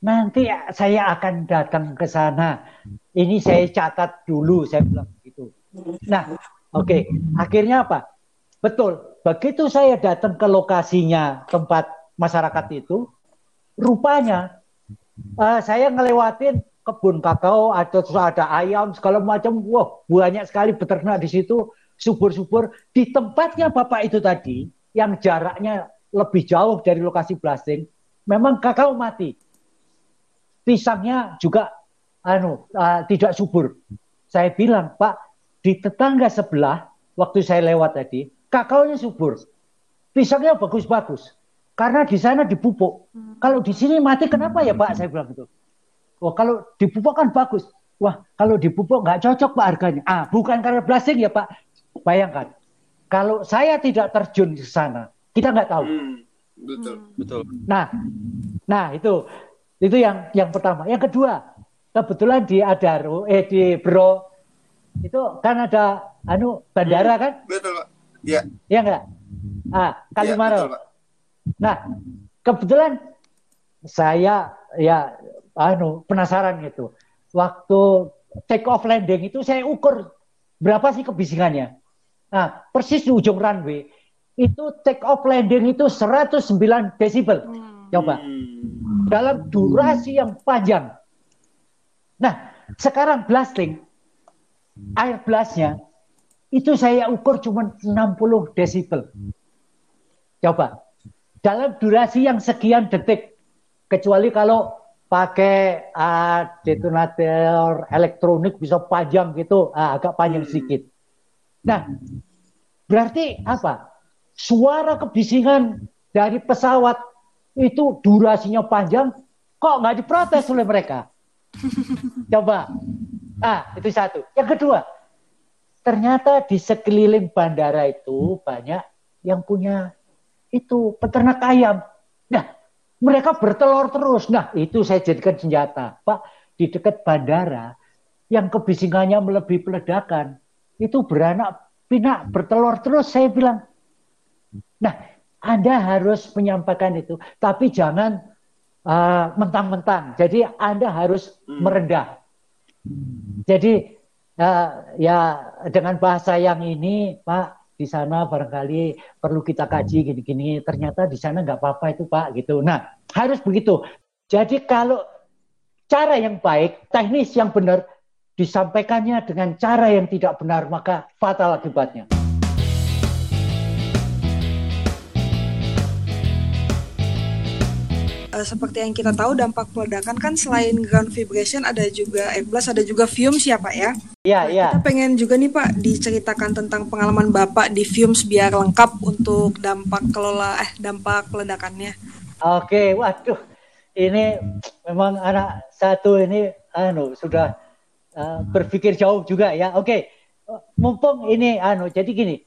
nanti saya akan datang ke sana. Ini saya catat dulu, saya bilang begitu. Nah, oke, okay. akhirnya apa? Betul, begitu saya datang ke lokasinya tempat masyarakat itu, rupanya uh, saya ngelewatin kebun kakao, ada ada ayam segala macam, wah banyak sekali beternak di situ subur-subur di tempatnya Bapak itu tadi yang jaraknya lebih jauh dari lokasi blasting, memang kakao mati. Pisangnya juga anu uh, tidak subur. Saya bilang, Pak, di tetangga sebelah waktu saya lewat tadi, kakaonya subur. Pisangnya bagus-bagus. Karena di sana dipupuk. Hmm. Kalau di sini mati kenapa ya, Pak? Saya bilang gitu. Oh, kalau dipupuk kan bagus. Wah, kalau dipupuk nggak cocok Pak harganya. Ah, bukan karena blasting ya Pak. Bayangkan, kalau saya tidak terjun ke sana, kita nggak tahu. Hmm, betul, hmm. betul. Nah, nah itu itu yang yang pertama. Yang kedua, kebetulan di Adaro, eh di Bro itu kan ada anu bandara hmm, kan? Betul, Pak. Iya. Iya enggak? Ah, Kalimaro. Ya, nah, kebetulan saya ya anu penasaran gitu. Waktu take off landing itu saya ukur berapa sih kebisingannya. Nah, persis di ujung runway itu take off landing itu 109 desibel. Hmm. Coba. Dalam durasi yang panjang. Nah, sekarang blasting air blastnya itu saya ukur cuma 60 desibel. Coba. Dalam durasi yang sekian detik. Kecuali kalau pakai uh, detonator elektronik bisa panjang gitu, uh, agak panjang sedikit. Nah, berarti apa? Suara kebisingan dari pesawat itu durasinya panjang, kok nggak diprotes oleh mereka? Coba. Ah, itu satu. Yang kedua, ternyata di sekeliling bandara itu banyak yang punya itu peternak ayam. Nah, mereka bertelur terus. Nah, itu saya jadikan senjata. Pak, di dekat bandara yang kebisingannya melebihi peledakan, itu beranak pinak bertelur terus. Saya bilang, nah, Anda harus menyampaikan itu. Tapi jangan uh, mentang-mentang. Jadi Anda harus hmm. merendah. Jadi uh, ya dengan bahasa yang ini, Pak, di sana barangkali perlu kita kaji gini-gini. Ternyata di sana nggak apa-apa itu Pak gitu. Nah harus begitu. Jadi kalau cara yang baik, teknis yang benar disampaikannya dengan cara yang tidak benar maka fatal akibatnya. Uh, seperti yang kita tahu dampak peledakan kan selain ground vibration ada juga air blast, ada juga fumes ya Pak ya? Iya, nah, iya. Kita pengen juga nih Pak diceritakan tentang pengalaman Bapak di fumes biar lengkap untuk dampak kelola eh dampak peledakannya. Oke, waduh. Ini memang anak satu ini anu sudah uh, berpikir jauh juga ya. Oke. Mumpung ini anu jadi gini.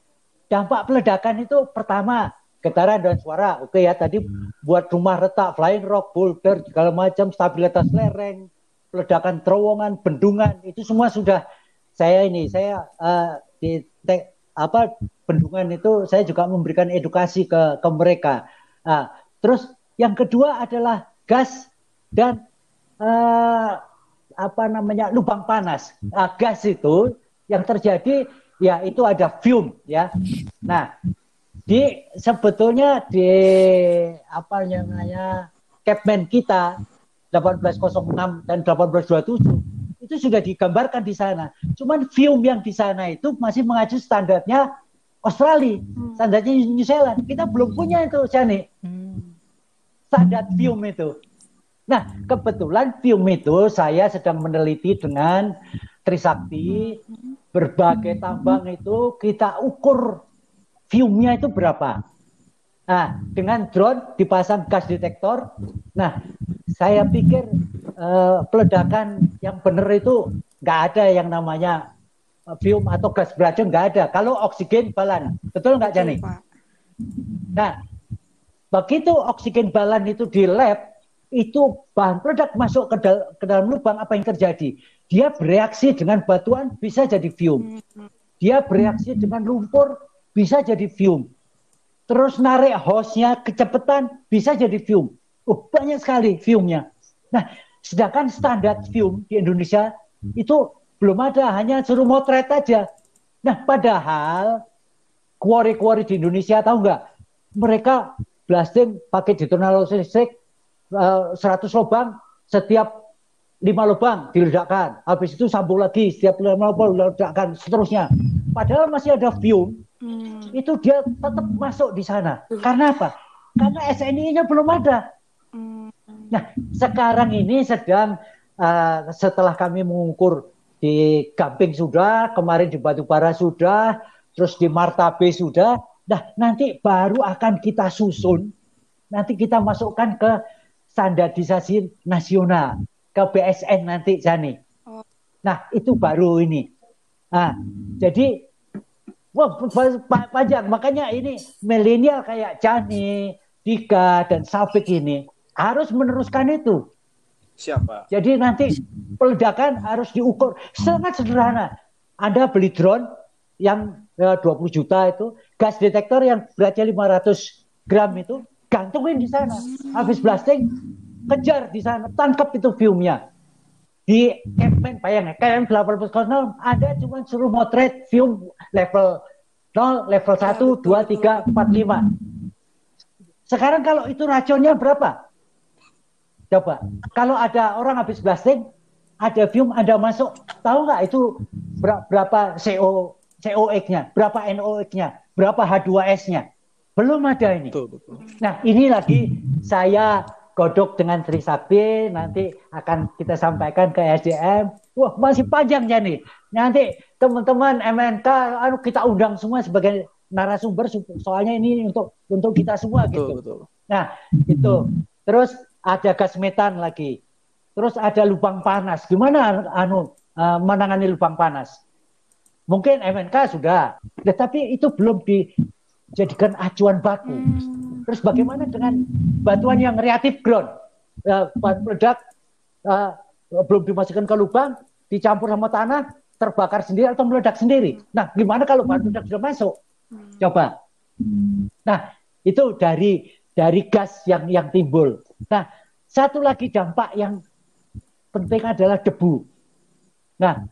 Dampak peledakan itu pertama getaran dan suara. Oke ya, tadi hmm. buat rumah retak, flying rock, boulder, segala macam, stabilitas lereng, ledakan terowongan, bendungan, itu semua sudah saya ini, saya uh, di te, apa bendungan itu saya juga memberikan edukasi ke ke mereka. Nah, terus yang kedua adalah gas dan uh, apa namanya lubang panas. Nah, gas itu yang terjadi ya itu ada fume ya. Nah, di sebetulnya di apa namanya Capman kita 1806 dan 1827 itu sudah digambarkan di sana. Cuman film yang di sana itu masih mengacu standarnya Australia, hmm. standarnya New Zealand. Kita belum punya itu, Jani. Hmm. Standar film itu. Nah, kebetulan film itu saya sedang meneliti dengan Trisakti, hmm. berbagai tambang itu kita ukur Viewnya itu berapa? Nah, dengan drone dipasang gas detektor. Nah, saya pikir uh, peledakan yang benar itu nggak ada yang namanya fume atau gas beracun nggak ada. Kalau oksigen balan, betul nggak Jani? Nah, begitu oksigen balan itu di lab, itu bahan peledak masuk ke, dal ke dalam lubang, apa yang terjadi? Dia bereaksi dengan batuan bisa jadi fume. Hmm. Dia bereaksi dengan lumpur bisa jadi fume. Terus narik hostnya kecepatan bisa jadi fume. Oh, banyak sekali fume-nya. Nah, sedangkan standar fume di Indonesia itu belum ada, hanya suruh motret aja. Nah, padahal kuari-kuari di Indonesia tahu nggak? Mereka blasting pakai detonal listrik uh, 100 lubang setiap lima lubang diledakkan. Habis itu sambung lagi setiap lima lubang diledakkan seterusnya. Padahal masih ada fume hmm. itu dia tetap masuk di sana. Karena apa? Karena SNI-nya belum ada. Hmm. Nah, sekarang ini sedang uh, setelah kami mengukur di Gamping sudah, kemarin di Batubara sudah, terus di Martabe sudah. Nah, nanti baru akan kita susun. Nanti kita masukkan ke standarisasi nasional, ke BSN nanti Jani. Oh. Nah, itu baru ini. Nah, jadi Wah, panjang. Makanya ini milenial kayak Cani, Dika, dan Safik ini harus meneruskan itu. Siapa? Jadi nanti peledakan harus diukur sangat sederhana. Anda beli drone yang ya, 20 juta itu, gas detektor yang beratnya 500 gram itu, gantungin di sana. Habis blasting, kejar di sana, tangkap itu viewnya di Kepmen bayangin KM 800 ada cuma suruh motret film level 0, level 1, 2, 3, 4, 5. Sekarang kalau itu racunnya berapa? Coba. Kalau ada orang habis blasting, ada film Anda masuk, tahu nggak itu berapa CO COX-nya, berapa NOx-nya, berapa H2S-nya? Belum ada ini. Betul, betul. Nah, ini lagi saya godok dengan Trisakti nanti akan kita sampaikan ke SDM. Wah masih panjang ya nih. Nanti teman-teman MNK anu kita undang semua sebagai narasumber soalnya ini untuk untuk kita semua betul, gitu. Betul. Nah itu terus ada gas metan lagi. Terus ada lubang panas. Gimana anu uh, menangani lubang panas. Mungkin MNK sudah, tetapi itu belum dijadikan acuan baku. Hmm. Terus bagaimana dengan batuan yang reaktif ground? Uh, bahan peledak uh, belum dimasukkan ke lubang, dicampur sama tanah, terbakar sendiri atau meledak sendiri. Nah, gimana kalau bahan peledak sudah masuk? Coba. Nah, itu dari dari gas yang yang timbul. Nah, satu lagi dampak yang penting adalah debu. Nah,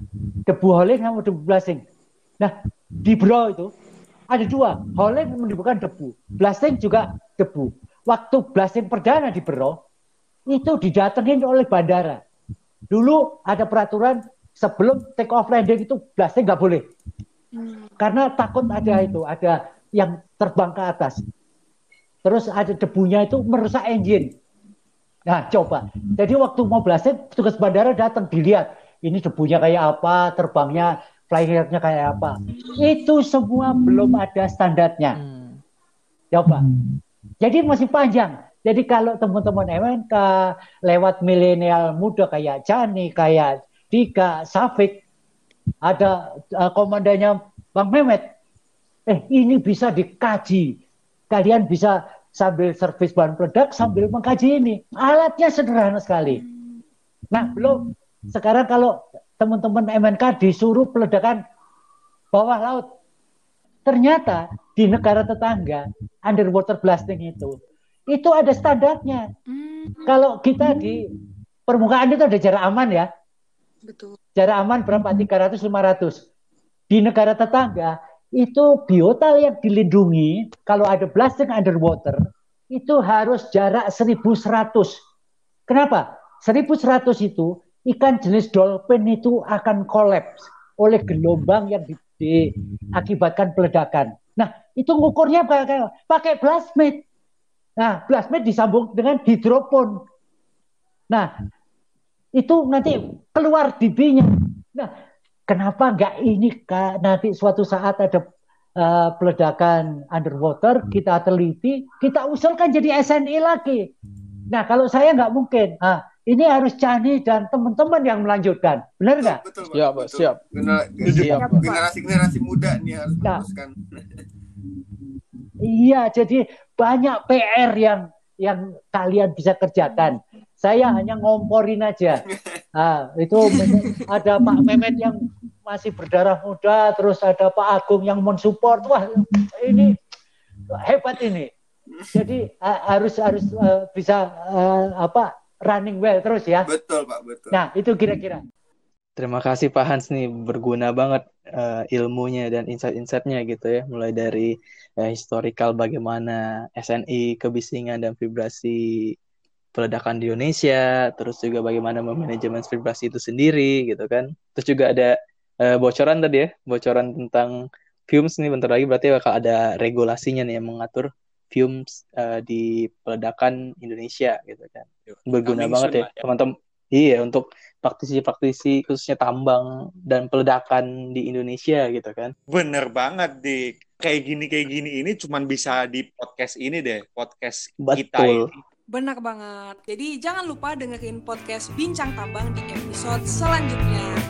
debu holing sama debu blasting. Nah, di bro itu ada dua. Holing menimbulkan debu. Blasting juga debu. Waktu blasting perdana di bro, itu didatengin oleh bandara. Dulu ada peraturan sebelum take off landing itu blasting nggak boleh. Karena takut ada itu, ada yang terbang ke atas. Terus ada debunya itu merusak engine. Nah, coba. Jadi waktu mau blasting, petugas bandara datang dilihat ini debunya kayak apa, terbangnya, flying nya kayak apa. Itu semua belum ada standarnya. Coba. Jadi masih panjang. Jadi kalau teman-teman MNK lewat milenial muda kayak Jani, kayak Dika, Safik, ada uh, komandannya Bang Mehmet. Eh, ini bisa dikaji. Kalian bisa sambil servis bahan peledak sambil mengkaji ini. Alatnya sederhana sekali. Nah, belum sekarang kalau teman-teman MNK disuruh peledakan bawah laut, ternyata di negara tetangga underwater blasting itu itu ada standarnya. Hmm, Kalau kita di permukaan itu ada jarak aman ya, betul. jarak aman berapa? 300 500. Di negara tetangga itu biota yang dilindungi kalau ada blasting underwater itu harus jarak 1100. Kenapa? 1100 itu ikan jenis dolphin itu akan kolaps oleh gelombang yang di- diakibatkan peledakan. Nah, itu ngukurnya pakai pakai plasmid. Nah, plasmid disambung dengan hidropon. Nah, itu nanti keluar DB-nya. Nah, kenapa nggak ini Kak? nanti suatu saat ada eh, peledakan underwater, kita teliti, kita usulkan jadi SNI lagi. Nah, kalau saya nggak mungkin. Ah, ini harus Cani dan teman-teman yang melanjutkan. Benar nggak? Betul, Pak. Siap, Pak. Betul. Siap. Generasi-generasi muda nih harus Nah. meneruskan. Iya, jadi banyak PR yang yang kalian bisa kerjakan. Saya hanya ngomporin aja. Ah, itu ada Pak Mehmet yang masih berdarah muda, terus ada Pak Agung yang mensupport. Wah, ini hebat ini. Jadi harus harus eh, bisa eh, apa running well terus ya. Betul, Pak, betul. Nah, itu kira-kira. Terima kasih Pak Hans nih berguna banget eh, ilmunya dan insight-insightnya gitu ya. Mulai dari eh, historical bagaimana SNI kebisingan dan vibrasi peledakan di Indonesia terus juga bagaimana memanajemen vibrasi itu sendiri gitu kan. Terus juga ada eh, bocoran tadi ya bocoran tentang fumes nih bentar lagi berarti bakal ada regulasinya nih yang mengatur fumes eh, di peledakan Indonesia gitu kan. Berguna Coming banget ya ya. teman-teman. Iya untuk praktisi-praktisi khususnya tambang dan peledakan di Indonesia gitu kan. Bener banget, Dik. Kayak gini kayak gini ini cuman bisa di podcast ini deh, podcast kita Betul. ini. Benar banget. Jadi jangan lupa dengerin podcast Bincang Tambang di episode selanjutnya.